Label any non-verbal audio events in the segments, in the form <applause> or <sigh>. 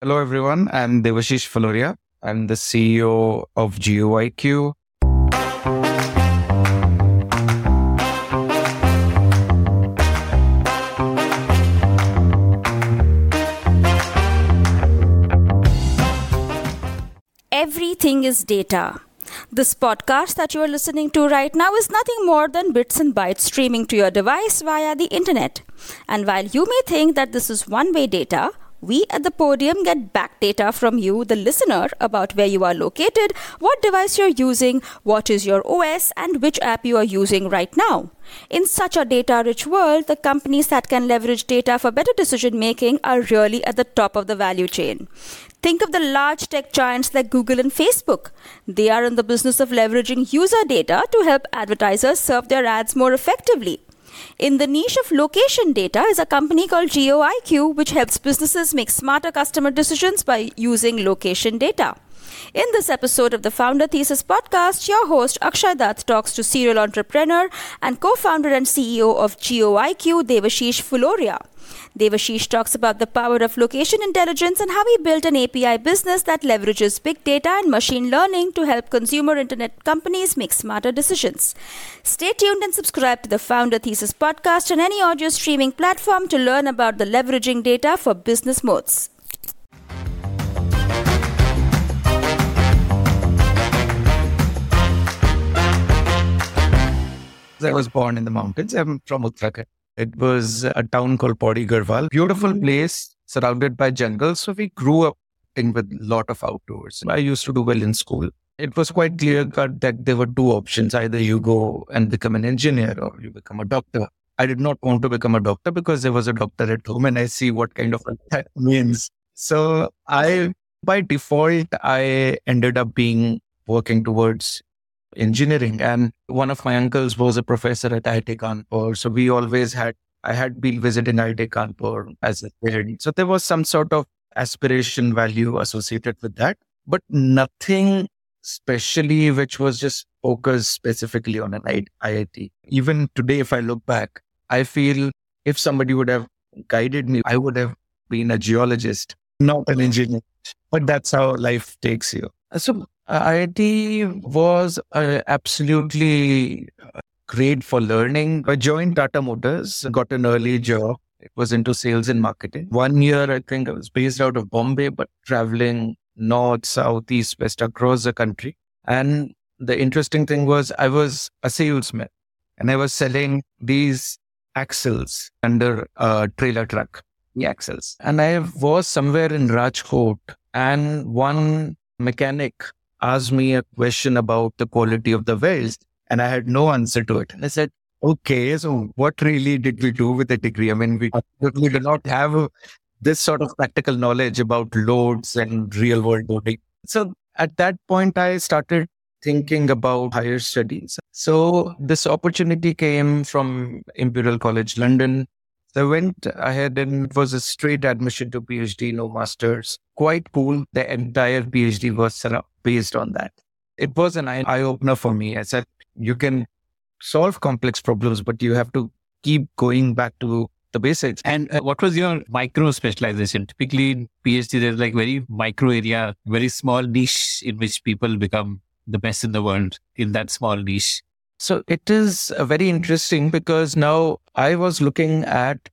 Hello, everyone. I'm Devashish Fuloria. I'm the CEO of GeoIQ. Everything is data. This podcast that you are listening to right now is nothing more than bits and bytes streaming to your device via the internet. And while you may think that this is one way data, we at the podium get back data from you, the listener, about where you are located, what device you're using, what is your OS, and which app you are using right now. In such a data rich world, the companies that can leverage data for better decision making are really at the top of the value chain. Think of the large tech giants like Google and Facebook. They are in the business of leveraging user data to help advertisers serve their ads more effectively. In the niche of location data is a company called GeoIQ, which helps businesses make smarter customer decisions by using location data. In this episode of the Founder Thesis podcast, your host Akshay Datt talks to serial entrepreneur and co-founder and CEO of GeoIQ, Devashish Fuloria. Devashish talks about the power of location intelligence and how he built an API business that leverages big data and machine learning to help consumer internet companies make smarter decisions. Stay tuned and subscribe to the Founder Thesis podcast on any audio streaming platform to learn about the leveraging data for business modes. I was born in the mountains. I'm from Uttarakhand. It was a town called Pauri Garhwal. Beautiful place surrounded by jungle. So we grew up in with a lot of outdoors. I used to do well in school. It was quite clear cut that there were two options. Either you go and become an engineer or you become a doctor. I did not want to become a doctor because there was a doctor at home and I see what kind of <laughs> that means. So I, by default, I ended up being working towards engineering. And one of my uncles was a professor at IIT Kanpur. So we always had, I had been visiting IIT Kanpur as a kid. So there was some sort of aspiration value associated with that, but nothing specially which was just focused specifically on an IIT. Even today, if I look back, I feel if somebody would have guided me, I would have been a geologist, not an engineer. But that's how life takes you. So IIT was uh, absolutely uh, great for learning. I joined Tata Motors, got an early job. It was into sales and marketing. One year, I think I was based out of Bombay, but traveling north, south, east, west across the country. And the interesting thing was I was a salesman and I was selling these axles under a trailer truck, the axles. And I was somewhere in Rajkot and one mechanic asked me a question about the quality of the welds and I had no answer to it. And I said, okay, so what really did we do with the degree? I mean, we we do not have this sort of practical knowledge about loads and real world loading. So at that point, I started thinking about higher studies. So this opportunity came from Imperial College London. So I went ahead and it was a straight admission to PhD, no masters. Quite cool. The entire PhD was based on that. It was an eye opener for me. I said, you can solve complex problems, but you have to keep going back to the basics. And uh, what was your micro specialization? Typically in PhD, there's like very micro area, very small niche in which people become the best in the world in that small niche. So it is uh, very interesting because now I was looking at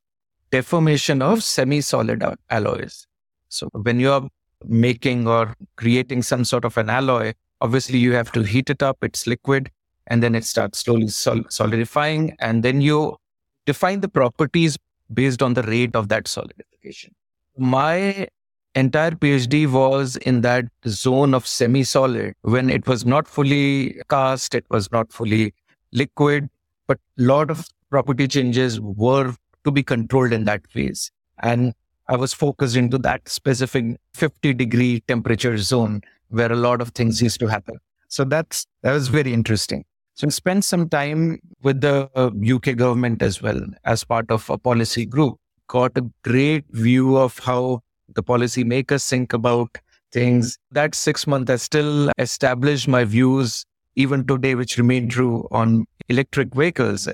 deformation of semi-solid alloys. So when you're making or creating some sort of an alloy, obviously you have to heat it up, it's liquid, and then it starts slowly sol- solidifying. And then you define the properties based on the rate of that solidification. My entire PhD was in that zone of semi solid when it was not fully cast, it was not fully liquid, but a lot of property changes were to be controlled in that phase. And I was focused into that specific 50 degree temperature zone where a lot of things used to happen. So that's, that was very interesting. So I spent some time with the UK uh, government as well as part of a policy group, got a great view of how the policy makers think about things. That six months I still established my views even today, which remain true on electric vehicles,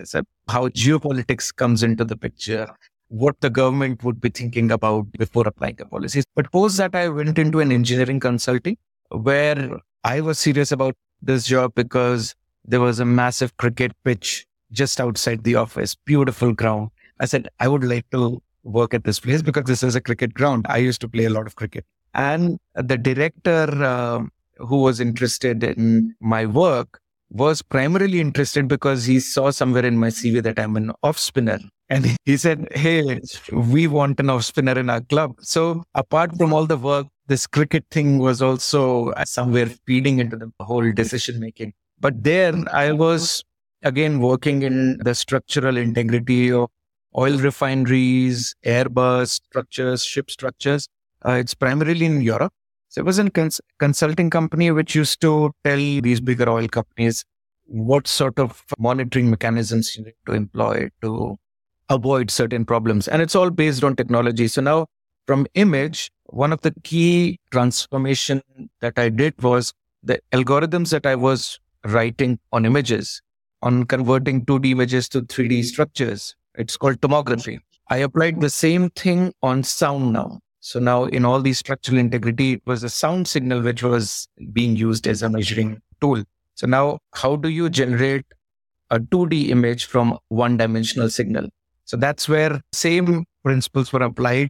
how geopolitics comes into the picture, what the government would be thinking about before applying the policies. But post that, I went into an engineering consulting where I was serious about this job because there was a massive cricket pitch just outside the office, beautiful ground. I said, I would like to work at this place because this is a cricket ground. I used to play a lot of cricket. And the director uh, who was interested in my work was primarily interested because he saw somewhere in my CV that I'm an off spinner. And <laughs> he said, Hey, we want an off spinner in our club. So apart from all the work, this cricket thing was also somewhere feeding into the whole decision making. But there I was again working in the structural integrity of oil refineries, Airbus structures, ship structures. Uh, it's primarily in Europe. So it was a cons- consulting company which used to tell these bigger oil companies what sort of monitoring mechanisms you need to employ to avoid certain problems. And it's all based on technology. So now from image, one of the key transformation that I did was the algorithms that I was writing on images, on converting 2D images to 3D structures. It's called tomography. I applied the same thing on sound now. So now in all these structural integrity, it was a sound signal which was being used as a measuring tool. So now how do you generate a 2D image from one dimensional signal? So that's where same principles were applied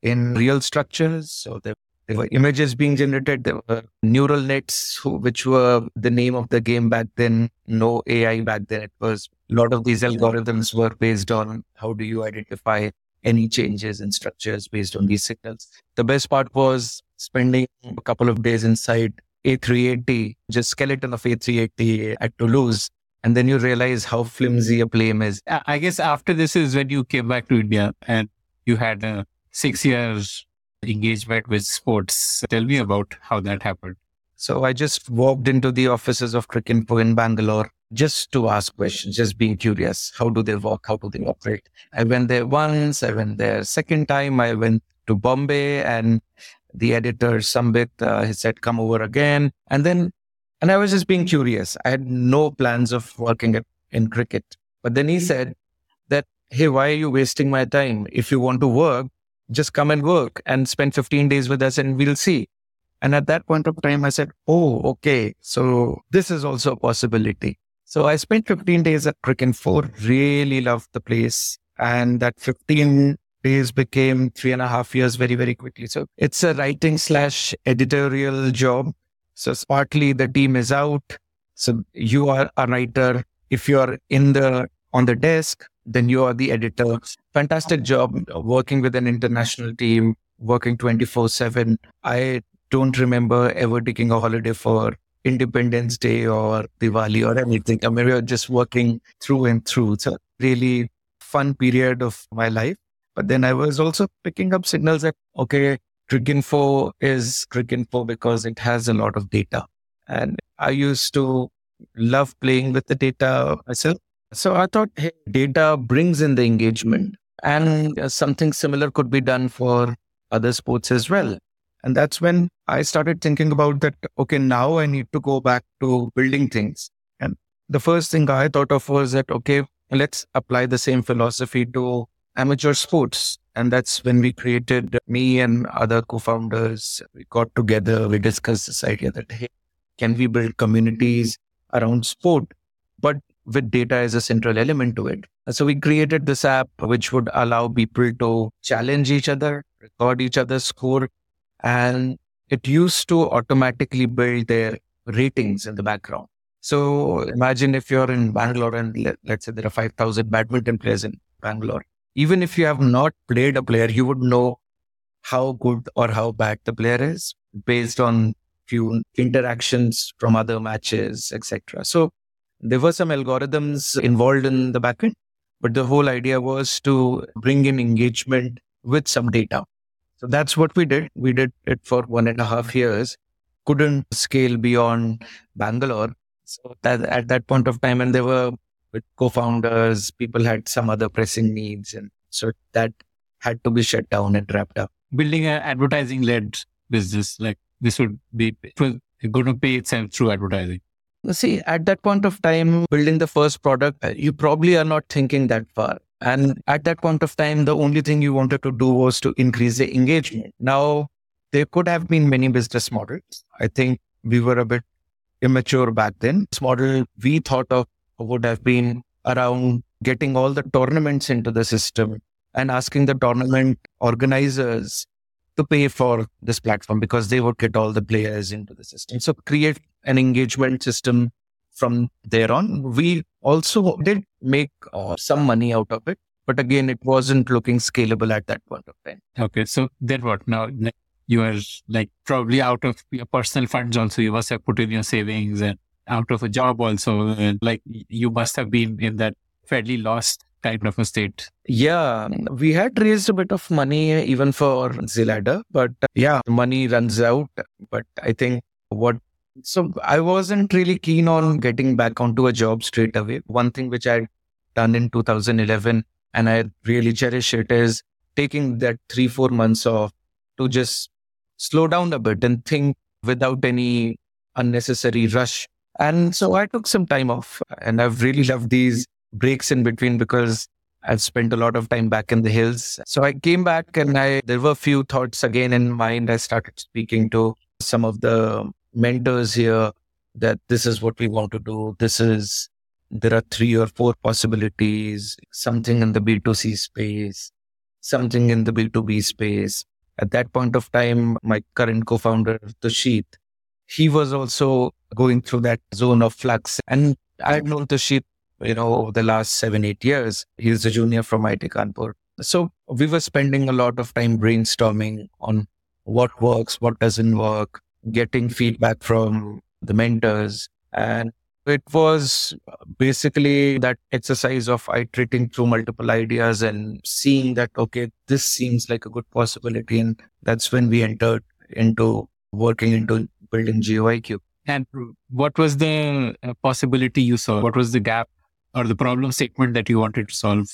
in real structures. So there, there were images being generated. There were neural nets, who, which were the name of the game back then. No AI back then. It was a lot of these algorithms were based on how do you identify any changes in structures based on these signals. The best part was spending a couple of days inside A380, just skeleton of A380 at Toulouse. And then you realize how flimsy a plane is. I guess after this is when you came back to India and you had a six years engagement with sports. Tell me about how that happened. So I just walked into the offices of Cricinfo in Bangalore just to ask questions, just being curious. How do they work? How do they operate? I went there once. I went there second time. I went to Bombay and the editor Sambit, uh, he said, come over again. And then, and I was just being curious. I had no plans of working at, in cricket. But then he said that, Hey, why are you wasting my time? If you want to work, just come and work and spend 15 days with us and we'll see. And at that point of time, I said, Oh, okay. So this is also a possibility. So I spent 15 days at Cricinfo, really loved the place. And that 15 days became three and a half years very, very quickly. So it's a writing slash editorial job. So partly the team is out. So you are a writer. If you're in the, on the desk, then you are the editor. Fantastic job working with an international team, working 24 7. I don't remember ever taking a holiday for Independence Day or Diwali or anything. I mean, we were just working through and through. It's a really fun period of my life. But then I was also picking up signals that, okay, Cricinfo is Cricinfo because it has a lot of data. And I used to love playing with the data myself. So I thought, hey, data brings in the engagement and something similar could be done for other sports as well. And that's when I started thinking about that. Okay, now I need to go back to building things. And the first thing I thought of was that, okay, let's apply the same philosophy to amateur sports. And that's when we created me and other co-founders. We got together. We discussed this idea that, hey, can we build communities around sport? But with data as a central element to it. So we created this app which would allow people to challenge each other, record each other's score, and it used to automatically build their ratings in the background. So imagine if you're in Bangalore and let, us say there are 5,000 badminton players in Bangalore. Even if you have not played a player, you would know how good or how bad the player is based on few interactions from other matches, etc. So there were some algorithms involved in the backend, but the whole idea was to bring in engagement with some data. So that's what we did. We did it for one and a half mm-hmm. years. Couldn't scale beyond Bangalore. So that at that point of time, and there were co-founders, people had some other pressing needs, and so that had to be shut down and wrapped up. Building an advertising-led business like this would be going to pay itself through advertising. See, at that point of time, building the first product, you probably are not thinking that far. And at that point of time, the only thing you wanted to do was to increase the engagement. Now, there could have been many business models. I think we were a bit immature back then. This model we thought of would have been around getting all the tournaments into the system and asking the tournament organizers to pay for this platform because they would get all the players into the system. So create an engagement system from there on. We also did make uh, some money out of it, but again, it wasn't looking scalable at that point of time. Okay. So then what? Now you are like probably out of your personal funds also. You must have put in your savings and out of a job also. And like you must have been in that fairly lost kind of a state. Yeah, we had raised a bit of money even for Zladder, but yeah, money runs out. But I think what so I wasn't really keen on getting back onto a job straight away. One thing which I'd done in 2011 and I really cherish it is taking that three, four months off to just slow down a bit and think without any unnecessary rush. And so I took some time off and I've really loved these breaks in between because I've spent a lot of time back in the hills. So I came back and I there were a few thoughts again in mind. I started speaking to some of the mentors here that this is what we want to do. This is, there are three or four possibilities, something in the B2C space, something in the B2B space. At that point of time, my current co-founder, Tushit, he was also going through that zone of flux. And I had known Tushit, you know, over the last seven, eight years. He's a junior from IIT Kanpur. So we were spending a lot of time brainstorming on what works, what doesn't work, getting feedback from the mentors. And it was basically that exercise of iterating through multiple ideas and seeing that, okay, this seems like a good possibility. And that's when we entered into working into building GeoIQ. And what was the uh, possibility you saw? What was the gap or the problem statement that you wanted to solve?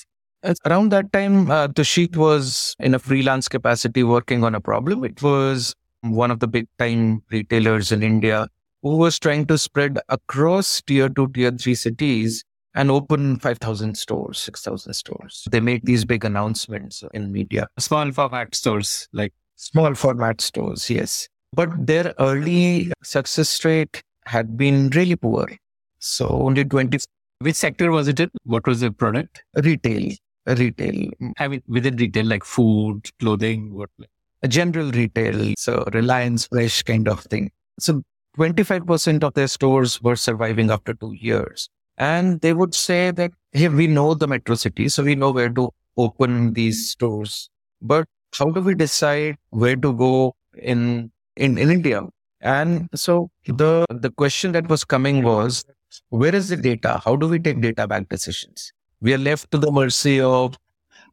Around that time, uh, Tushit was in a freelance capacity working on a problem. It was one of the big time retailers in India who was trying to spread across tier two, tier three cities and open 5,000 stores, 6,000 stores. They make these big announcements in media. Small format stores, like small format stores, yes. But their early success rate had been really poor. So only 20. Which sector was it in? What was the product? Retail. Retail. I mean, within retail, like food, clothing, what? General retail, so Reliance Fresh kind of thing. So 25% of their stores were surviving after two years. And they would say that, hey, we know the metro city, so we know where to open these stores. But how do we decide where to go in, in, in India? And so the, the question that was coming was, where is the data? How do we take data back decisions? We are left to the mercy of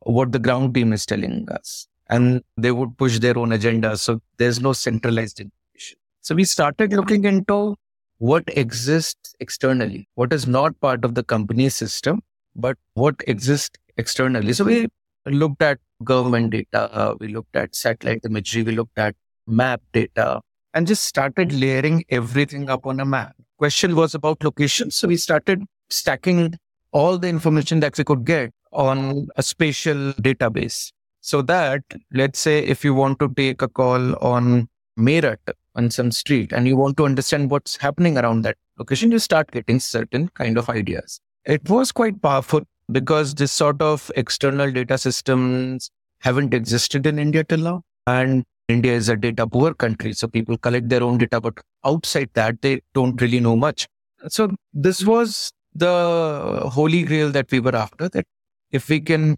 what the ground team is telling us and they would push their own agenda. So there's no centralized information. So we started looking into what exists externally, what is not part of the company system, but what exists externally. So we looked at government data, we looked at satellite imagery, we looked at map data, and just started layering everything up on a map. Question was about location. So we started stacking all the information that we could get on a spatial database. So that, let's say, if you want to take a call on Meerut on some street and you want to understand what's happening around that location, you start getting certain kind of ideas. It was quite powerful because this sort of external data systems haven't existed in India till now. And India is a data poor country. So people collect their own data, but outside that, they don't really know much. So this was the holy grail that we were after that if we can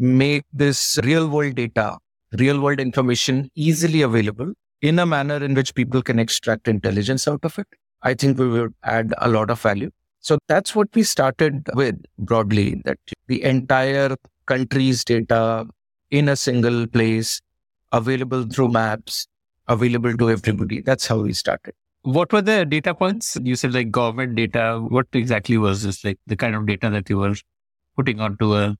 make this real world data, real world information easily available in a manner in which people can extract intelligence out of it, I think we would add a lot of value. So that's what we started with broadly that the entire country's data in a single place, available through maps, available to everybody. That's how we started. What were the data points? You said like government data. What exactly was this like the kind of data that you were putting onto a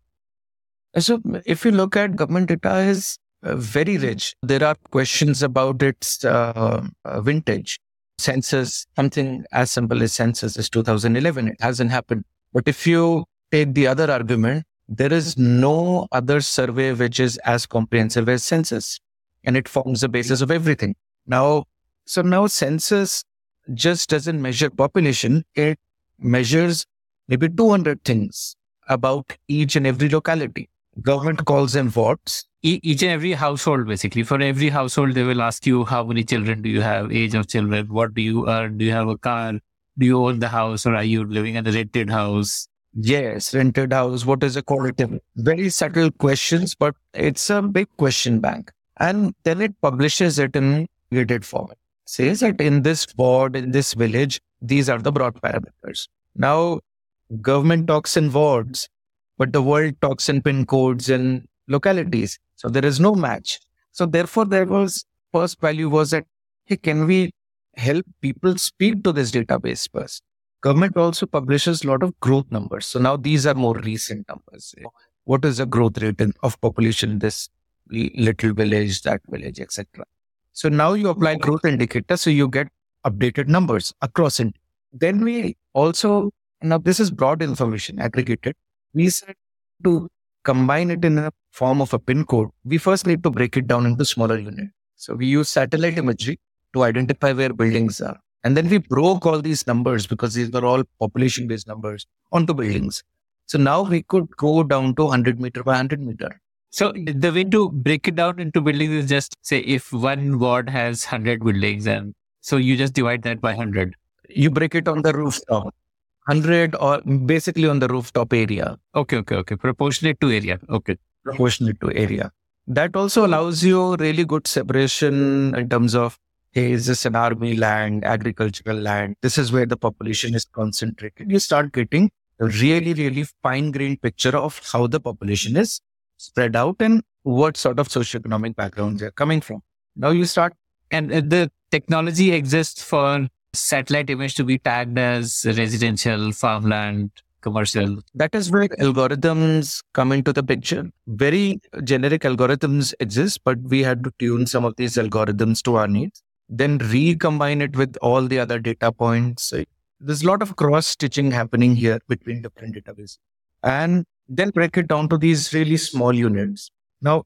so if you look at government data is uh, very rich. There are questions about its uh, uh, vintage. Census, something as simple as census is 2011. It hasn't happened. But if you take the other argument, there is no other survey which is as comprehensive as census and it forms the basis of everything. Now, so now census just doesn't measure population. It measures maybe 200 things about each and every locality. Government calls them wards. E- each and every household, basically. For every household, they will ask you how many children do you have, age of children, what do you earn, do you have a car, do you own the house, or are you living in a rented house? Yes, rented house. What is a qualitative? Very subtle questions, but it's a big question bank. And then it publishes it in gated format. Says that in this ward, in this village, these are the broad parameters. Now, government talks in wards, but the world talks in pin codes and localities. So there is no match. So therefore, there was first value was that hey, can we help people speak to this database first? Government also publishes a lot of growth numbers. So now these are more recent numbers. What is the growth rate of population in this little village, that village, etc. So now you apply growth indicator, so you get updated numbers across it. Then we also now this is broad information aggregated. We said to combine it in a form of a pin code. We first need to break it down into smaller units. So we use satellite imagery to identify where buildings are. And then we broke all these numbers because these were all population based numbers onto buildings. So now we could go down to 100 meter by 100 meter. So the way to break it down into buildings is just say if one ward has 100 buildings and so you just divide that by 100. You break it on the rooftop. 100 or basically on the rooftop area. Okay, okay, okay. Proportionate to area. Okay. Proportionate to area. That also allows you really good separation in terms of hey, is this an army land, agricultural land? This is where the population is concentrated. You start getting a really, really fine grained picture of how the population is spread out and what sort of socioeconomic backgrounds they're coming from. Now you start. And the technology exists for satellite image to be tagged as residential, farmland, commercial. That is where algorithms come into the picture. Very generic algorithms exist, but we had to tune some of these algorithms to our needs then recombine it with all the other data points. There's a lot of cross stitching happening here between different databases and then break it down to these really small units. Now,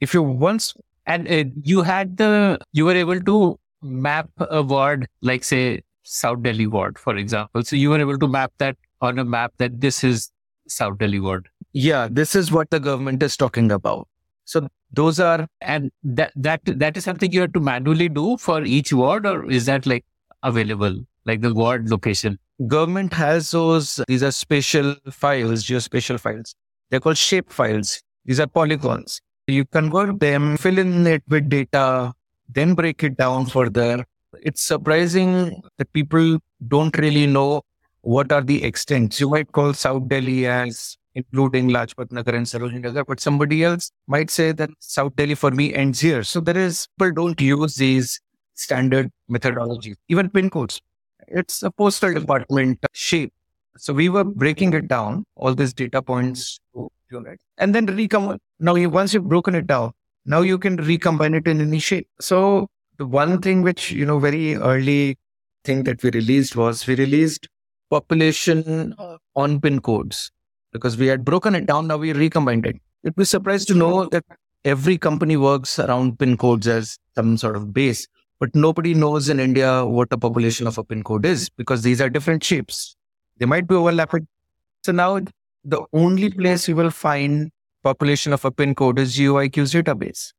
if you once and uh, you had the, you were able to map a ward, like say South Delhi ward, for example. So you were able to map that on a map that this is South Delhi ward. Yeah, this is what the government is talking about. So those are and that that that is something you have to manually do for each ward or is that like available like the ward location government has those these are spatial files geospatial files they're called shape files these are polygons you convert them fill in it with data then break it down further it's surprising that people don't really know what are the extents you might call south delhi as including Lajpat Nagar and Sarojini Nagar, but somebody else might say that South Delhi for me ends here. So there is, people don't use these standard methodologies, even pin codes. It's a postal department shape. So we were breaking it down, all these data points to and then recombine. Now, once you've broken it down, now you can recombine it in any shape. So the one thing which, you know, very early thing that we released was we released population uh, on pin codes because we had broken it down. Now we recombined it. You'd be surprised to know that every company works around pin codes as some sort of base, but nobody knows in India what the population of a pin code is because these are different shapes. They might be overlapping. So now the only place you will find population of a pin code is GeoIQ's database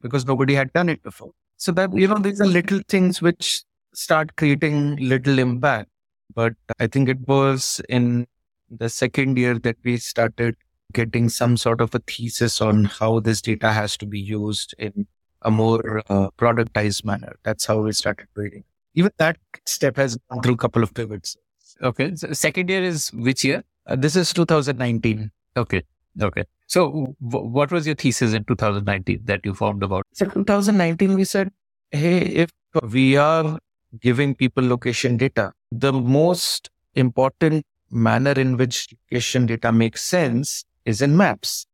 because nobody had done it before. So that, you know, these are little things which start creating little impact. But I think it was in the second year that we started getting some sort of a thesis on how this data has to be used in a more uh, productized manner. That's how we started building. Even that step has gone through a couple of pivots. Okay. So second year is which year? Uh, this is 2019. Okay. Okay. So w- what was your thesis in 2019 that you formed about? So 2019, we said, hey, if we are giving people location data, the most important manner in which location data makes sense is in maps.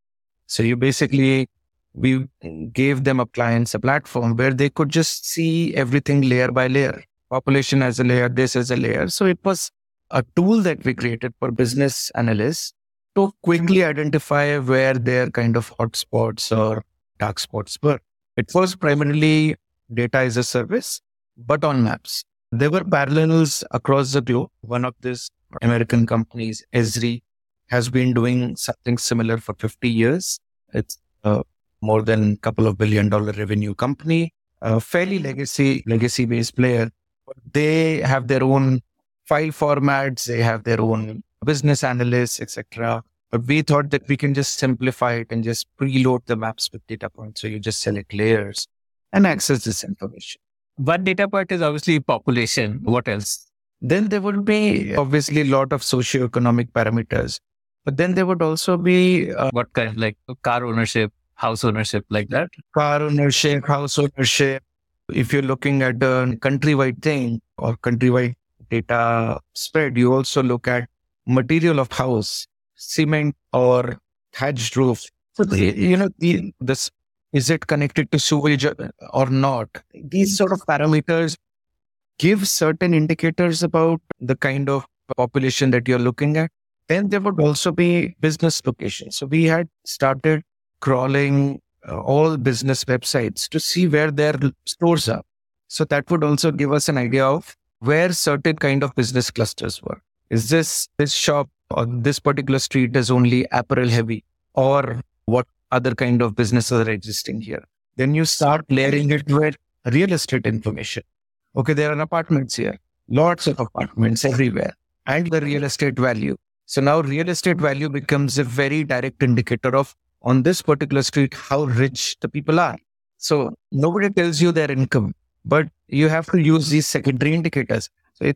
So you basically, we gave them a clients, a platform where they could just see everything layer by layer. Population as a layer, this as a layer. So it was a tool that we created for business analysts to quickly identify where their kind of hotspots or dark spots were. It was primarily data as a service, but on maps. There were parallels across the globe. One of these American companies, Esri, has been doing something similar for 50 years. It's a more than a couple of billion dollar revenue company, a fairly legacy, legacy based player. They have their own file formats, they have their own business analysts, etc. But we thought that we can just simplify it and just preload the maps with data points. So you just select layers and access this information. One data point is obviously population. What else? Then there would be obviously a lot of socioeconomic parameters, but then there would also be uh, what kind, like car ownership, house ownership, like that? Car ownership, house ownership. If you're looking at a countrywide thing or countrywide data spread, you also look at material of house, cement or thatched roof. You know, the, this is it connected to sewage or not? These sort of parameters give certain indicators about the kind of population that you're looking at. Then there would also be business locations. So we had started crawling uh, all business websites to see where their stores are. So that would also give us an idea of where certain kind of business clusters were. Is this this shop on this particular street is only apparel heavy or what other kind of businesses are existing here? Then you start layering it with real estate information. Okay, there are apartments here, lots of apartments everywhere, and the real estate value. So now real estate value becomes a very direct indicator of on this particular street how rich the people are. So nobody tells you their income, but you have to use these secondary indicators.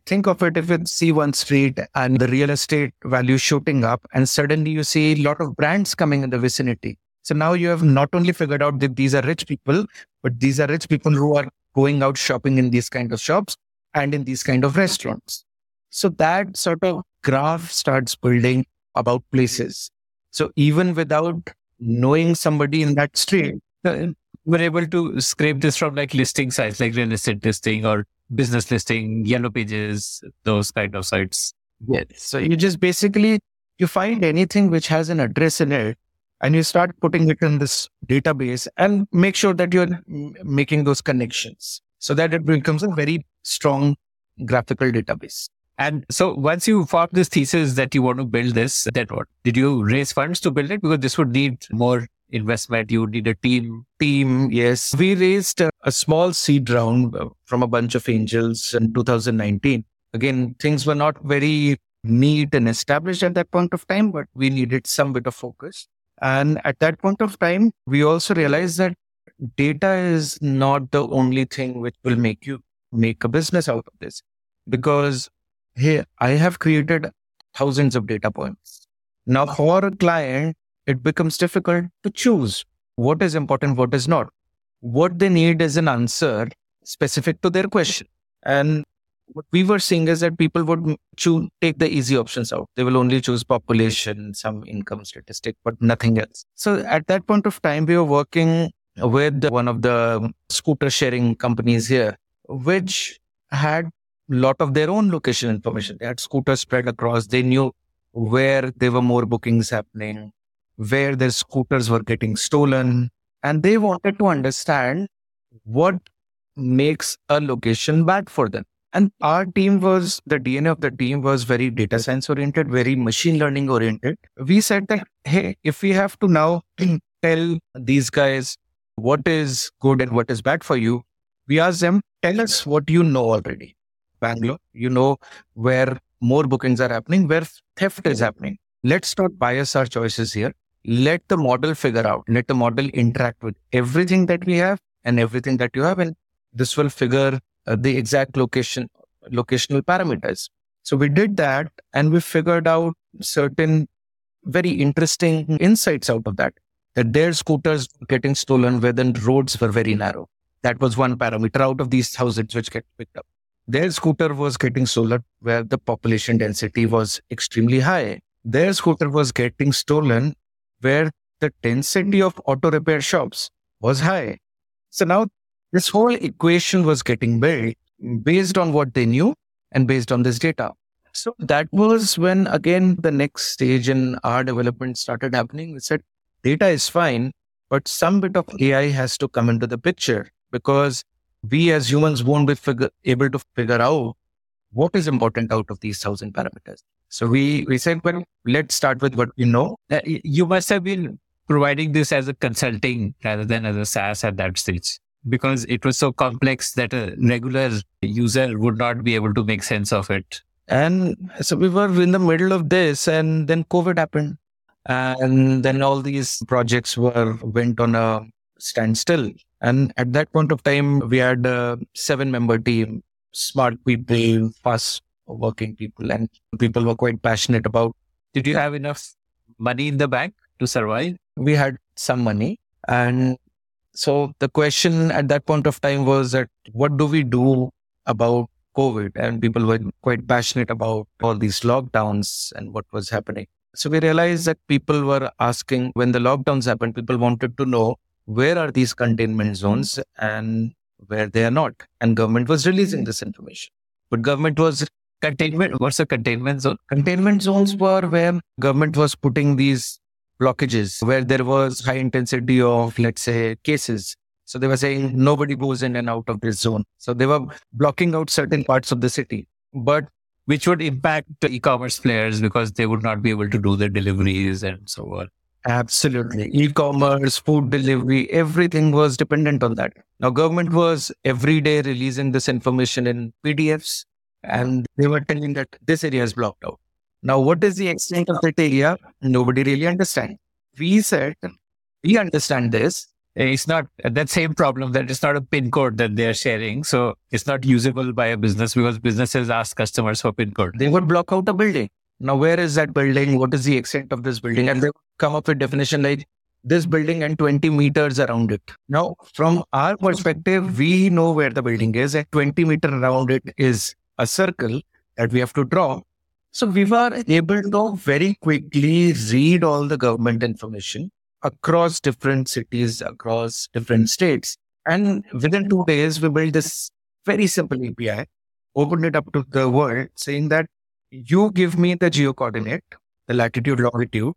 Think of it if you see one street and the real estate value shooting up, and suddenly you see a lot of brands coming in the vicinity. So now you have not only figured out that these are rich people, but these are rich people who are going out shopping in these kind of shops and in these kind of restaurants. So that sort of graph starts building about places. So even without knowing somebody in that street, uh, we're able to scrape this from like listing sites like real estate listing or business listing, yellow pages, those kind of sites. Yes. So you just basically you find anything which has an address in it and you start putting it in this database and make sure that you're making those connections so that it becomes a very strong graphical database. And so once you formed this thesis that you want to build this, then what? Did you raise funds to build it? Because this would need more investment. You need a team. Team, yes. We raised a, a small seed round uh, from a bunch of angels in 2019. Again, things were not very neat and established at that point of time, but we needed some bit of focus. And at that point of time, we also realized that data is not the only thing which will make you make a business out of this. Because, hey, I have created thousands of data points. Now, for a client, it becomes difficult to choose what is important, what is not. What they need is an answer specific to their question. And what we were seeing is that people would choose take the easy options out. They will only choose population, some income statistic, but nothing else. So at that point of time, we were working with one of the scooter sharing companies here, which had a lot of their own location information. They had scooters spread across. They knew where there were more bookings happening, where their scooters were getting stolen, and they wanted to understand what makes a location bad for them and our team was, the DNA of the team was very data science oriented, very machine learning oriented. We said that, hey, if we have to now <clears throat> tell these guys what is good and what is bad for you, we asked them, tell us what you know already. Bangalore, you know where more bookings are happening, where theft is happening. Let's not bias our choices here. Let the model figure out, let the model interact with everything that we have and everything that you have. And this will figure uh, the exact location, locational parameters. So we did that and we figured out certain very interesting insights out of that. That their scooters getting stolen where the roads were very narrow. That was one parameter out of these thousands which get picked up. Their scooter was getting stolen where the population density was extremely high. Their scooter was getting stolen where the density of auto repair shops was high. So now this whole equation was getting built based on what they knew and based on this data. So that was when again the next stage in our development started happening. We said data is fine, but some bit of AI has to come into the picture because we as humans won't be able to figure out what is important out of these thousand parameters. So we, we said, well, let's start with what we know. Uh, you must have been providing this as a consulting rather than as a SaaS at that stage because it was so complex that a regular user would not be able to make sense of it. And so we were in the middle of this, and then COVID happened, and then all these projects were went on a standstill. And at that point of time, we had a seven-member team, smart people, fast working people, and people were quite passionate about. Did you have enough money in the bank to survive? We had some money, and so the question at that point of time was that what do we do about COVID? And people were quite passionate about all these lockdowns and what was happening. So we realized that people were asking when the lockdowns happened, people wanted to know where are these containment zones and where they are not. And government was releasing hmm. this information. But government was containment. What's a containment zone? Containment zones were where government was putting these blockages where there was high intensity of, let's say, cases. So they were saying nobody goes in and out of this zone. So they were blocking out certain parts of the city. But which would impact e-commerce players because they would not be able to do their deliveries and so on. Absolutely. E-commerce, food delivery, everything was dependent on that. Now government was every day releasing this information in PDFs and they were telling that this area is blocked out. Now, what is the extent of that area? Nobody really understands. We said, we understand this. It's not that same problem that it's not a pin code that they're sharing. So it's not usable by a business because businesses ask customers for pin code. They would block out a building. Now, where is that building? What is the extent of this building? And they come up with definition like this building and 20 meters around it. Now, from our perspective, we know where the building is and 20 meter around it is a circle that we have to draw. So we were able to very quickly read all the government information across different cities, across different states. And within two days, we built this very simple API, opened it up to the world, saying that you give me the geo coordinate, the latitude, longitude.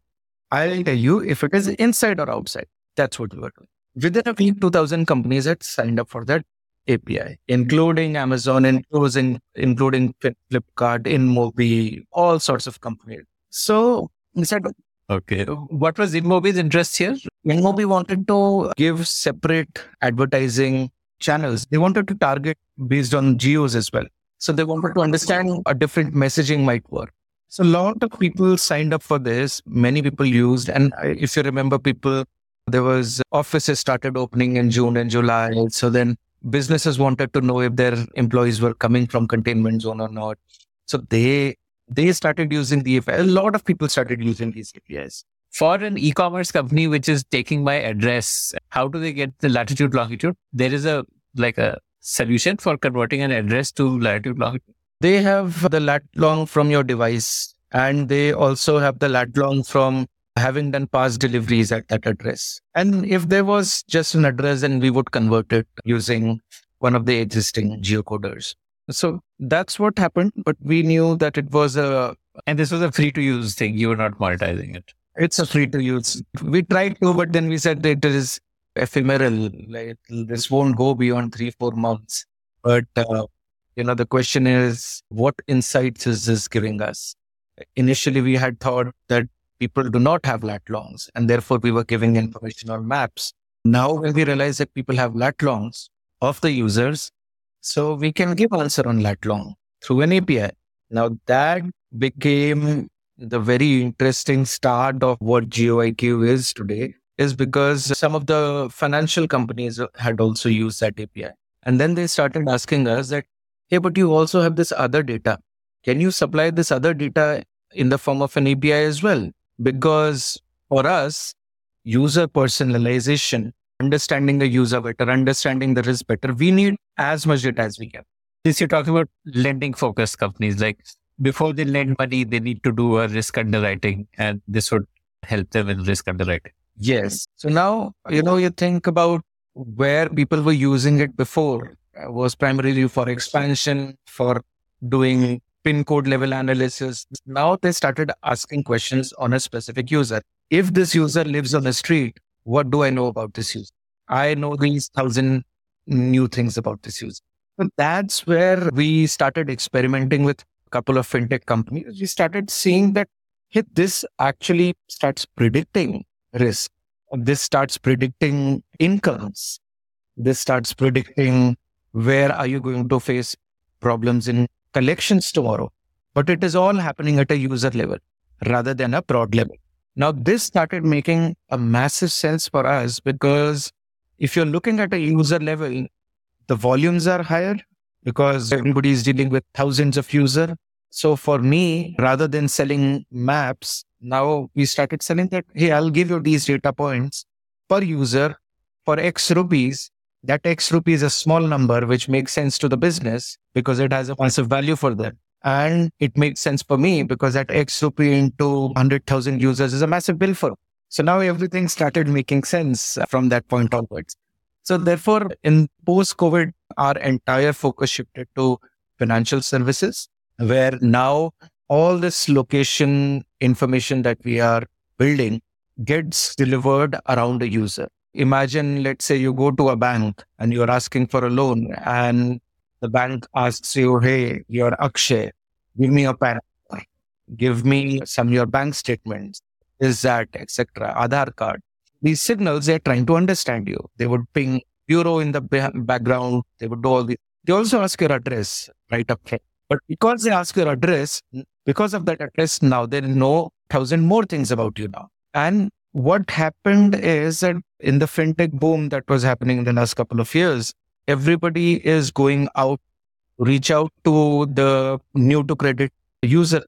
I'll tell you if it is inside or outside. That's what we were doing. Within a week, 2000 companies had signed up for that API, including Amazon, including, including Flipkart, InMobi, all sorts of companies. So we said, Okay. What was InMobi's interest here? InMobi wanted to give separate advertising channels. They wanted to target based on geos as well. So they wanted to understand a different messaging might work. So a lot of people signed up for this. Many people used. And if you remember people, there was offices started opening in June and July. So then businesses wanted to know if their employees were coming from containment zone or not. So they they started using the API. A lot of people started using these APIs. For an e-commerce company which is taking my address, how do they get the latitude longitude? There is a like a solution for converting an address to latitude longitude. They have the lat long from your device, and they also have the lat long from having done past deliveries at that address. And if there was just an address, then we would convert it using one of the existing geocoders. So that's what happened. But we knew that it was a. And this was a free to use thing. You were not monetizing it. It's a free to use. We tried to, but then we said it is ephemeral. Like this won't go beyond three, four months. But, uh, you know, the question is, what insights is this giving us? Initially, we had thought that people do not have lat longs, and therefore we were giving information on maps. Now, when we realize that people have lat longs of the users, so we can give answer on lat long through an API. Now that became the very interesting start of what GeoIQ is today is because some of the financial companies had also used that API. And then they started asking us that, hey, but you also have this other data. Can you supply this other data in the form of an API as well? Because for us, user personalization, understanding the user better, understanding the risk better, we need as much data as we can. Since you're talking about lending focused companies, like before they lend money, they need to do a risk underwriting, and this would help them in risk underwriting. Yes. So now, you know, you think about where people were using it before it was primarily for expansion, for doing pin code level analysis. Now they started asking questions on a specific user. If this user lives on the street, what do I know about this user? I know these thousand new things about this user. That's where we started experimenting with a couple of fintech companies. We started seeing that hey, this actually starts predicting risk. This starts predicting incomes. This starts predicting where are you going to face problems in collections tomorrow. But it is all happening at a user level rather than a broad level. Now, this started making a massive sense for us because if you're looking at a user level, the volumes are higher because everybody is dealing with thousands of users. So for me, rather than selling maps, now we started selling that, hey, I'll give you these data points per user for X rupees. That X rupees is a small number, which makes sense to the business because it has a massive value for them. And it makes sense for me because that X rupee into 100,000 users is a massive bill for. So now everything started making sense from that point onwards. So therefore, in post COVID, our entire focus shifted to financial services, where now all this location information that we are building gets delivered around a user. Imagine, let's say you go to a bank and you're asking for a loan and the bank asks you, Hey, you're Akshay, give me a PAN, give me some your bank statements, is that, etc., Aadhaar card. These signals, they're trying to understand you. They would ping bureau in the background. They would do all these. They also ask your address right up front. But because they ask your address, because of that address, now they know thousand more things about you now. And what happened is that in the fintech boom that was happening in the last couple of years, everybody is going out, reach out to the new to credit user.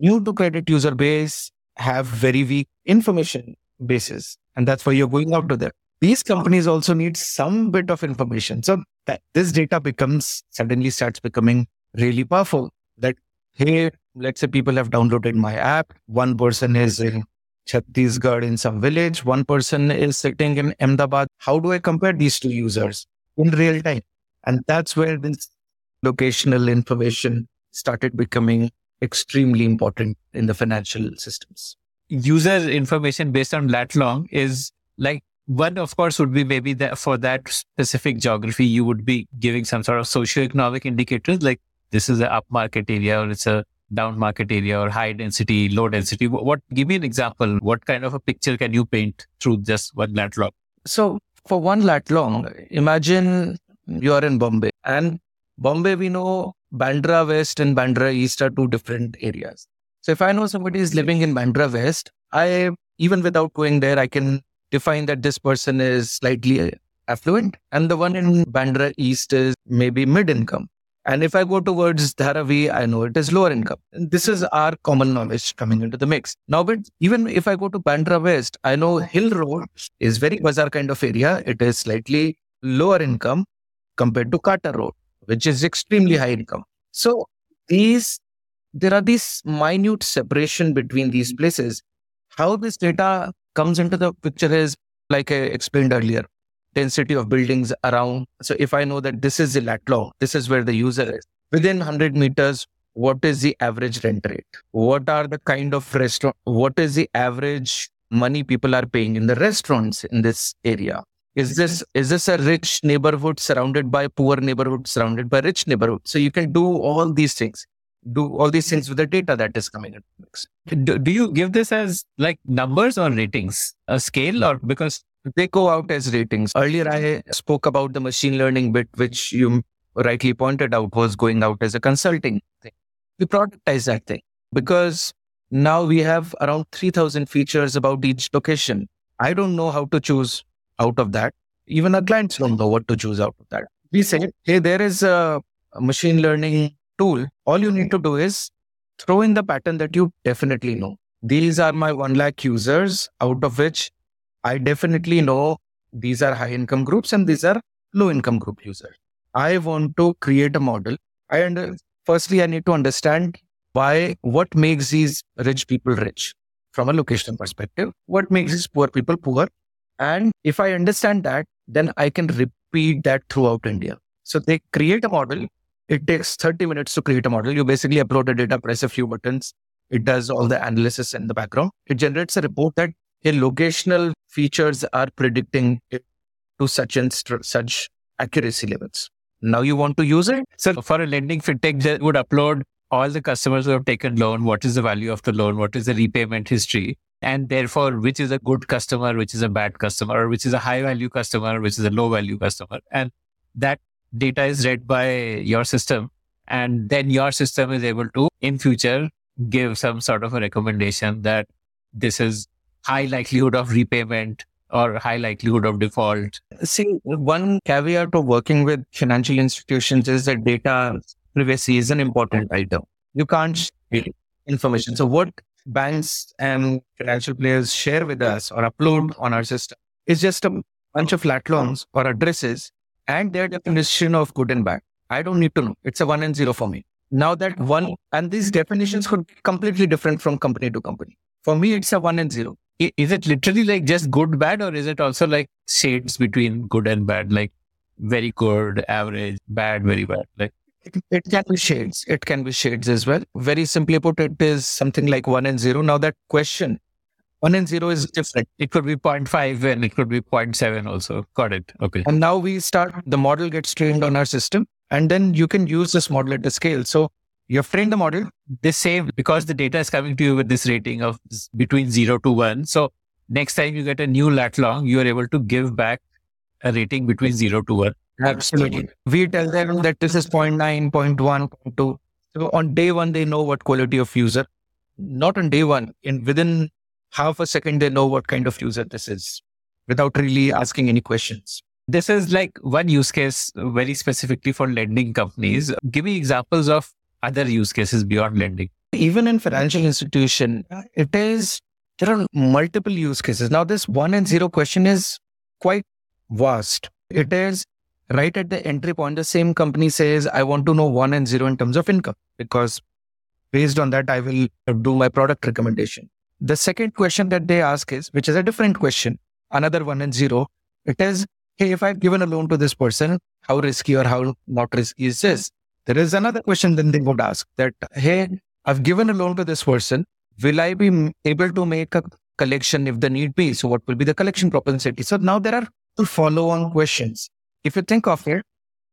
New to credit user base have very weak information bases. And that's why you're going out to them. These companies also need some bit of information. So that this data becomes suddenly starts becoming really powerful. That, hey, let's say people have downloaded my app. One person is in Chhattisgarh in some village. One person is sitting in Ahmedabad. How do I compare these two users in real time? And that's where this locational information started becoming extremely important in the financial systems. User information based on lat long is like one, of course, would be maybe that for that specific geography, you would be giving some sort of socioeconomic indicators like this is an up market area or it's a down market area or high density, low density? What, give me an example. What kind of a picture can you paint through just one lat long? So for one lat long, imagine you are in Bombay and Bombay, we know Bandra West and Bandra East are two different areas. So if I know somebody is living in Bandra West, I, even without going there, I can define that this person is slightly uh, affluent and the one in Bandra East is maybe mid income. And if I go towards Dharavi, I know it is lower income. And this is our common knowledge coming into the mix. Now, but even if I go to Bandra West, I know Hill Road is very bazaar kind of area. It is slightly lower income compared to Carter Road, which is extremely high income. So these, there are these minute separation between these places. How this data comes into the picture is like I explained earlier density of buildings around. So if I know that this is the lat long, this is where the user is. Within 100 meters, what is the average rent rate? What are the kind of restaurant? What is the average money people are paying in the restaurants in this area? Is this is this a rich neighborhood surrounded by poor neighborhood surrounded by rich neighborhood? So you can do all these things do all these things with the data that is coming in. Do, do you give this as like numbers or ratings, a scale, or because they go out as ratings. Earlier, I spoke about the machine learning bit, which you rightly pointed out was going out as a consulting thing. We productize that thing because now we have around 3000 features about each location. I don't know how to choose out of that. Even our clients don't know what to choose out of that. We say, hey, there is a machine learning tool. All you need to do is throw in the pattern that you definitely know. These are my 1 lakh users, out of which I definitely know these are high income groups and these are low income group users. I want to create a model. I under, firstly I need to understand why what makes these rich people rich from a location perspective. What makes these poor people poor? And if I understand that, then I can repeat that throughout India. So they create a model It takes 30 minutes to create a model. You basically upload the data, press a few buttons. It does all the analysis in the background. It generates a report that hey, locational features are predicting it to such and st- such accuracy levels. Now you want to use it. So for a lending fintech, they would upload all the customers who have taken loan. What is the value of the loan? What is the repayment history? And therefore, which is a good customer, which is a bad customer, which is a high value customer, which is a low value customer. And that data is read by your system. And then your system is able to, in future, give some sort of a recommendation that this is high likelihood of repayment or high likelihood of default. See, one caveat of working with financial institutions is that data privacy is an important item. You can't share information. So what banks and financial players share with us or upload on our system is just a bunch of lat longs or addresses and their definition of good and bad. I don't need to know. It's a one and zero for me. Now that one, and these definitions could be completely different from company to company. For me, it's a one and zero. Is it literally like just good, bad, or is it also like shades between good and bad, like very good, average, bad, very bad? Like it, it can be shades. It can be shades as well. Very simply put, it is something like one and zero. Now that question, one and zero is different. It could be 0.5 and it could be 0.7 also. Got it. Okay. And now we start, the model gets trained on our system and then you can use this model at the scale. So you have trained the model. This same because the data is coming to you with this rating of between zero to one. So next time you get a new lat long, you are able to give back a rating between zero to one. Absolutely. We tell them that this is 0.9, 0.1, 0.2. So on day one, they know what quality of user. Not on day one. In within half a second, they know what kind of user this is without really asking any questions. This is like one use case very specifically for lending companies. Give me examples of other use cases beyond hmm. lending. Even in financial institution, it is, there are multiple use cases. Now, this one and zero question is quite vast. It is right at the entry point. The same company says, I want to know one and zero in terms of income because based on that, I will do my product recommendation. The second question that they ask is, which is a different question, another one and zero. It is, hey, if I've given a loan to this person, how risky or how not risky is this? There is another question then they would ask that, hey, I've given a loan to this person. Will I be able to make a collection if the need be? So what will be the collection propensity? So now there are follow on questions. If you think of it,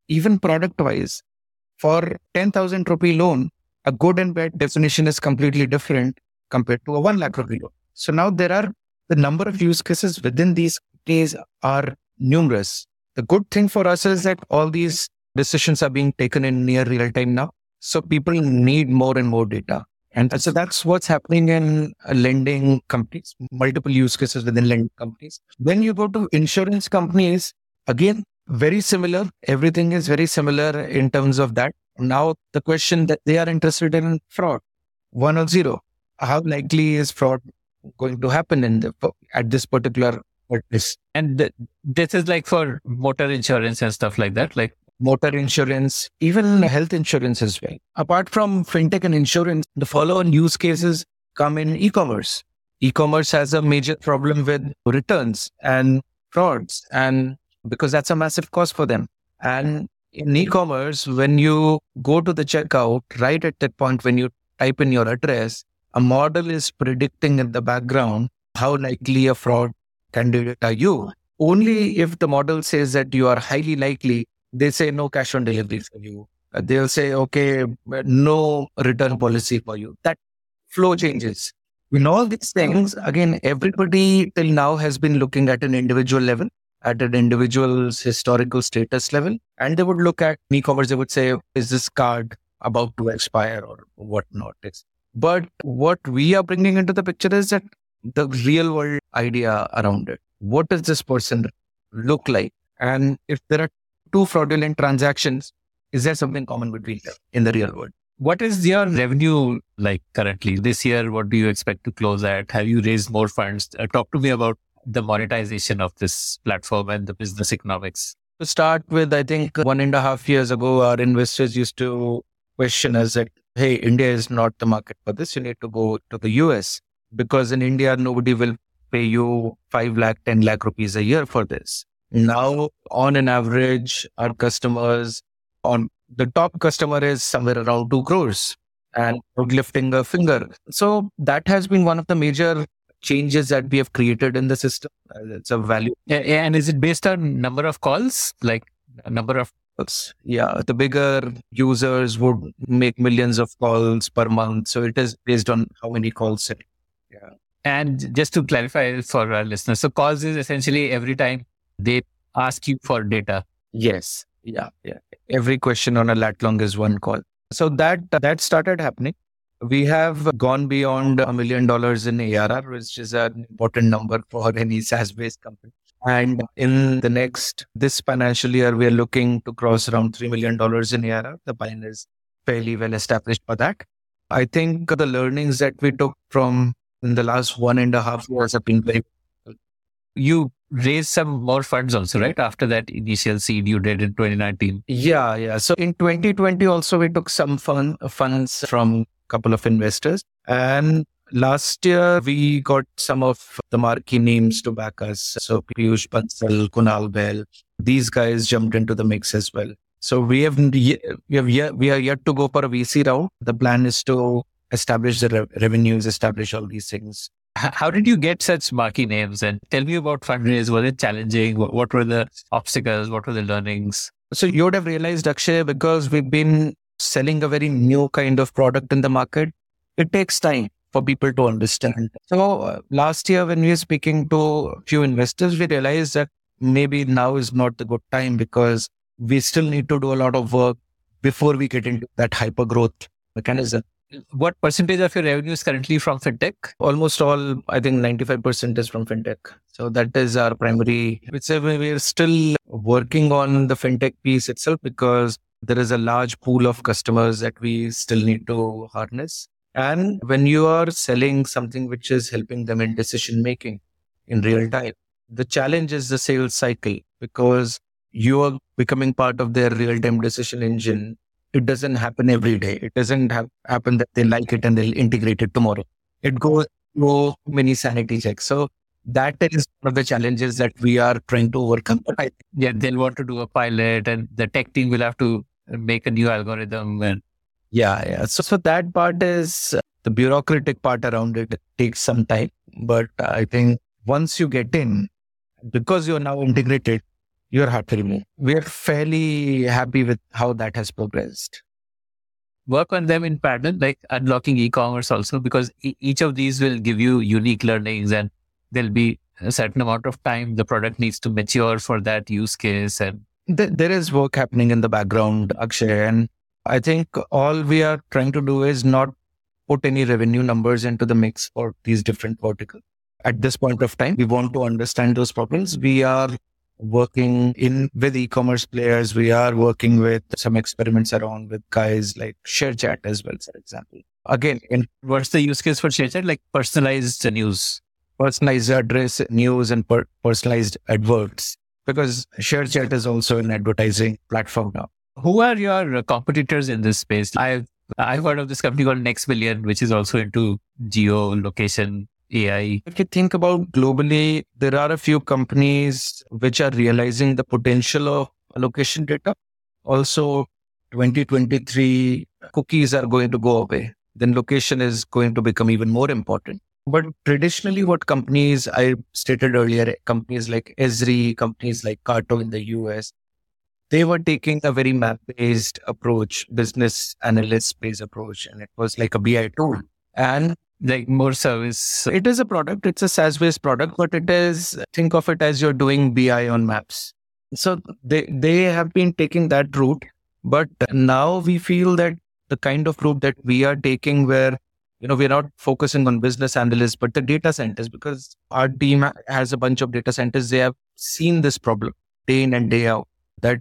even product wise, for 10,000 rupee loan, a good and bad definition is completely different compared to a 1 lakh rupee loan. So now there are the number of use cases within these days are numerous. The good thing for us is that all these decisions are being taken in near real time now. So people need more and more data. And so that's what's happening in uh, lending companies, multiple use cases within lending companies. When you go to insurance companies, again, very similar. Everything is very similar in terms of that. Now, the question that they are interested in fraud, one or zero how likely is fraud going to happen in the, at this particular place? And th- this is like for motor insurance and stuff like that, like motor insurance, even health insurance as well. Apart from fintech and insurance, the follow-on use cases come in e-commerce. E-commerce has a major problem with returns and frauds, and because that's a massive cost for them. And in e-commerce, when you go to the checkout, right at that point, when you type in your address, a model is predicting in the background how likely a fraud candidate are you. Only if the model says that you are highly likely, they say no cash on delivery for you. Uh, they'll say, okay, no return policy for you. That flow changes. In all these things, again, everybody till now has been looking at an individual level, at an individual's historical status level. And they would look at e-commerce, they would say, is this card about to expire or whatnot? It's but what we are bringing into the picture is that the real world idea around it. What does this person look like? And if there are two fraudulent transactions, is there something common between them in the real world? What is your revenue like currently this year? What do you expect to close at? Have you raised more funds? Uh, talk to me about the monetization of this platform and the business economics. To start with, I think one and a half years ago, our investors used to question us that hey, India is not the market for this. You need to go to the US because in India, nobody will pay you 5 lakh, 10 lakh rupees a year for this. Now, on an average, our customers on the top customer is somewhere around 2 crores and lifting a finger. So that has been one of the major changes that we have created in the system. It's a value. And is it based on number of calls, like number of? Yeah, the bigger users would make millions of calls per month. So it is based on how many calls. It, yeah. And just to clarify for our listeners, so calls is essentially every time they ask you for data. Yes. Yeah. Yeah. Every question on a lat long is one call. So that that started happening. We have gone beyond a million dollars in ARR, which is an important number for any SaaS based company. And in the next, this financial year, we are looking to cross around $3 million in ARR. The pipeline is fairly well established for that. I think the learnings that we took from in the last one and a half years have been very. You raised some more funds also, right? After that initial seed you did in 2019. Yeah, yeah. So in 2020 also we took some fun, funds from a couple of investors. And last year we got some of the marquee names to back us. So Piyush Bansal, Kunal Bahl, these guys jumped into the mix as well. So we have we have yet, we are yet to go for a VC round. The plan is to establish the re- revenues, establish all these things. How did you get such marquee names? And tell me about fundraise. Was it challenging? What, what were the obstacles? What were the learnings? So you would have realized, Akshay, because we've been selling a very new kind of product in the market, it takes time for people to understand. So uh, last year, when we were speaking to a few investors, we realized that maybe now is not the good time because we still need to do a lot of work before we get into that hyper growth mechanism. What percentage of your revenue is currently from fintech? Almost all, I think 95% is from fintech. So that is our primary, we're still working on the fintech piece itself because there is a large pool of customers that we still need to harness. And when you are selling something which is helping them in decision making in real time, the challenge is the sales cycle because you are becoming part of their real time decision engine. It doesn't happen every day. It doesn't have, happen that they like it and they'll integrate it tomorrow. It goes through many sanity checks. So that is one of the challenges that we are trying to overcome. But I Yeah, they'll want to do a pilot and the tech team will have to make a new algorithm and Yeah, yeah. So, so that part is uh, the bureaucratic part around it. It takes some time, but I think once you get in, because you're now integrated, you're hard to remove. We're fairly happy with how that has progressed. work on them in parallel, like unlocking e-commerce also, because e- each of these will give you unique learnings and there'll be a certain amount of time the product needs to mature for that use case. And Th- there is work happening in the background, Akshay, and I think all we are trying to do is not put any revenue numbers into the mix for these different verticals. At this point of time, we want to understand those problems. We are working in with e-commerce players. We are working with some experiments around with guys like ShareChat as well, for example. Again, in what's the use case for ShareChat? Like personalized news. personalized address news and per- personalized adverts because ShareChat is also an advertising platform now. Who are your competitors in this space? I've I've heard of this company called Next Billion, which is also into geo location AI. If you think about globally, there are a few companies which are realizing the potential of location data. Also, 2023 cookies are going to go away. Then location is going to become even more important. But traditionally, what companies I stated earlier, companies like Esri, companies like Carto in the US, they were taking a very map based approach, business analyst based approach, and it was like a BI tool. And Like more service. it is a product, it's a SaaS based product, but it is, think of it as you're doing BI on maps. So they, they have been taking that route, but now we feel that the kind of route that we are taking where, you know, we're not focusing on business analysts, but the data centers, because our team has a bunch of data centers. They have seen this problem day in and day out that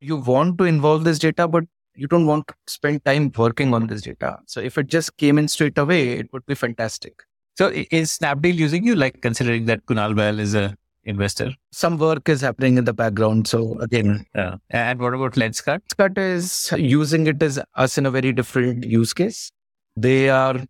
you want to involve this data, but you don't want to spend time working on this data. So if it just came in straight away, it would be fantastic. So is Snapdeal using you? Like considering that Kunal Bahl is a investor. Some work is happening in the background. So again, Yeah. And what about Lenskart? Cut is using it as us in a very different use case. They are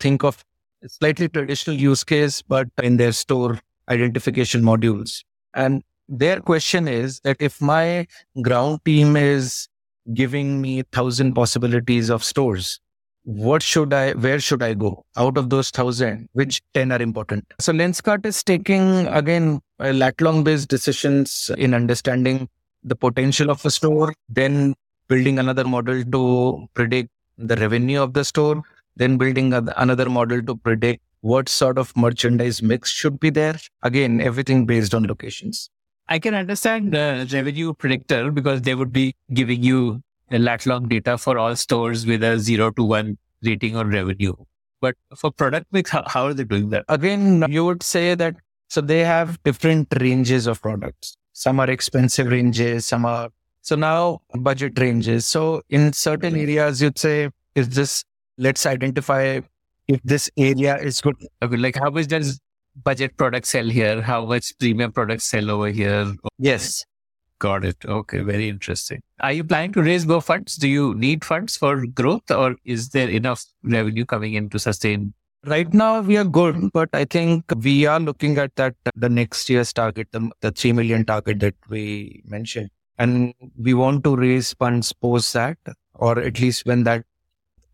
think of slightly traditional use case, but in their store identification modules. And their question is that if my ground team is giving me thousand possibilities of stores. What should I, where should I go out of those thousand? Which 10 are important? So Lenskart is taking again lat long based decisions in understanding the potential of a store, then building another model to predict the revenue of the store, then building another model to predict what sort of merchandise mix should be there. Again, everything based on locations. I can understand uh, the revenue predictor because they would be giving you a lat long data for all stores with a zero to one rating on revenue. But for product mix, how, how are they doing that? Again, you would say that so they have different ranges of products. Some are expensive ranges, some are so now budget ranges. So in certain areas, you'd say, is this, let's identify if this area is good. Okay, like how much does budget product sell here? How much premium products sell over here? Yes. Got it. Okay, very interesting. Are you planning to raise more funds? Do you need funds for growth or is there enough revenue coming in to sustain? Right now we are good, but I think we are looking at that the next year's target, the, the 3 million target that we mentioned. And we want to raise funds post that, or at least when that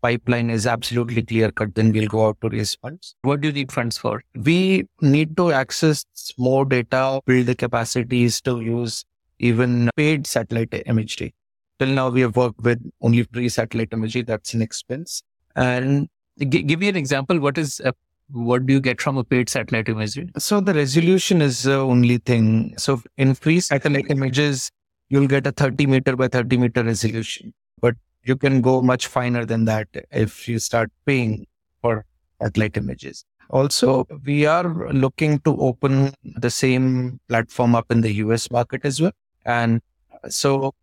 pipeline is absolutely clear cut, then we'll go out to raise funds. What do you need funds for? We need to access more data, build the capacities to use even paid satellite imagery. Till now, we have worked with only free satellite imagery. That's an expense. And G- give me an example. What is a, what do you get from a paid satellite imagery? So the resolution is the only thing. So in free satellite images, you'll get a 30 meter by 30 meter resolution. But you can go much finer than that if you start paying for satellite images. Also, we are looking to open the same platform up in the US market as well. And so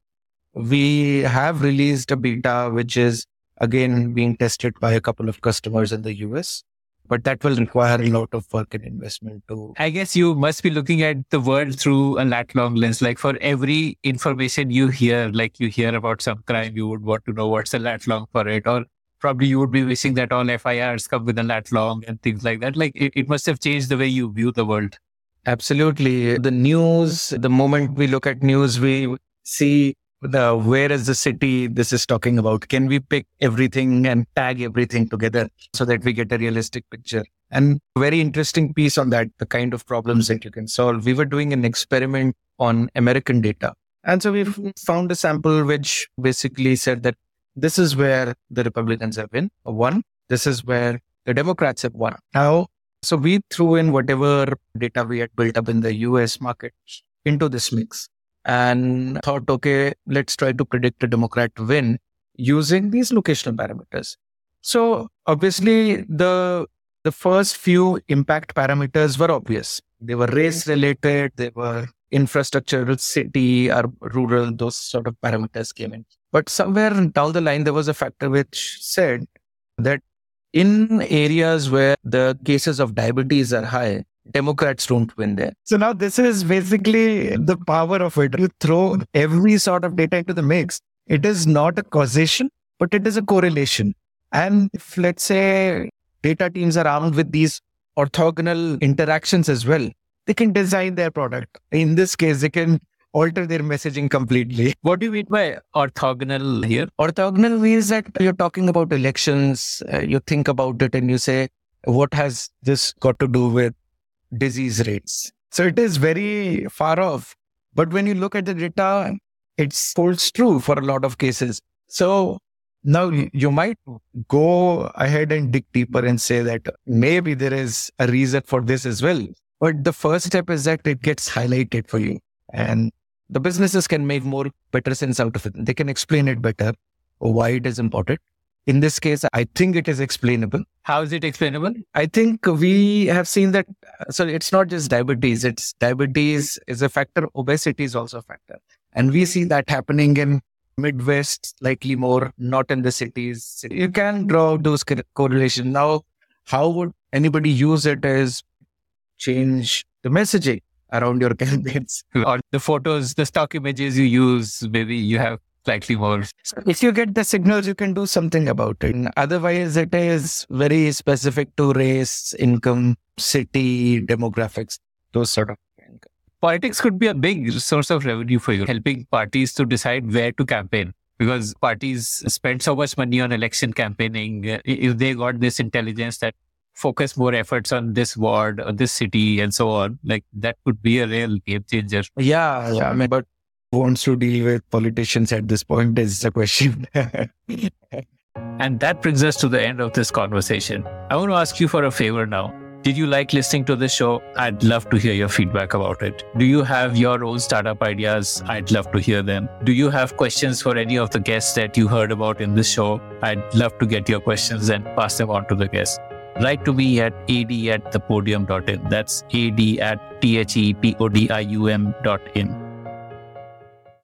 we have released a beta, which is again being tested by a couple of customers in the US but that will require a lot of work and investment too. I guess you must be looking at the world through a lat long lens. Like for every information you hear, like you hear about some crime, you would want to know what's a lat long for it. Or probably you would be wishing that all FIRs come with a lat long and things like that. Like it, it must have changed the way you view the world. Absolutely. The news, the moment we look at news, we see the where is the city this is talking about? Can we pick everything and tag everything together so that we get a realistic picture? And very interesting piece on that the kind of problems that you can solve. We were doing an experiment on american data. And so we found a sample which basically said that this is where the republicans have been won this is where the democrats have won. Now so we threw in whatever data we had built up in the us market into this mix and thought, okay, let's try to predict a Democrat win using these locational parameters. So obviously the the first few impact parameters were obvious. They were race related, they were infrastructure, city or rural, those sort of parameters came in. But somewhere down the line, there was a factor which said that in areas where the cases of diabetes are high, Democrats don't win there. So now this is basically the power of it. You throw every sort of data into the mix. It is not a causation, but it is a correlation. And if let's say data teams are armed with these orthogonal interactions as well, they can design their product. In this case, they can alter their messaging completely. <laughs> What do you mean by orthogonal here? Orthogonal means that you're talking about elections, uh, you think about it and you say, what has this got to do with disease rates. So it is very far off. But when you look at the data, it holds true for a lot of cases. So now you might go ahead and dig deeper and say that maybe there is a reason for this as well. But the first step is that it gets highlighted for you and the businesses can make more better sense out of it. They can explain it better why it is important. In this case, I think it is explainable. How is it explainable? I think we have seen that. Uh, so it's not just diabetes. It's diabetes is a factor. Obesity is also a factor. And we see that happening in Midwest, likely more, not in the cities. You can draw those correlation. Now, how would anybody use it as change the messaging around your <laughs> campaigns? Or the photos, the stock images you use, maybe you have slightly more. If you get the signals, you can do something about it. Otherwise, it is very specific to race, income, city, demographics, those sort of things. Politics could be a big source of revenue for you, helping parties to decide where to campaign. because parties spend so much money on election campaigning. If they got this intelligence that focus more efforts on this ward or this city and so on, like that could be a real game changer. Yeah, yeah. I mean, but wants to deal with politicians at this point is the question. <laughs> And that brings us to the end of this conversation. I want to ask you for a favor now. Did you like listening to this show? I'd love to hear your feedback about it. Do you have your own startup ideas? I'd love to hear them. Do you have questions for any of the guests that you heard about in this show? I'd love to get your questions and pass them on to the guests. Write to me at ad at thepodium.in. That's ad at thepodium dot in.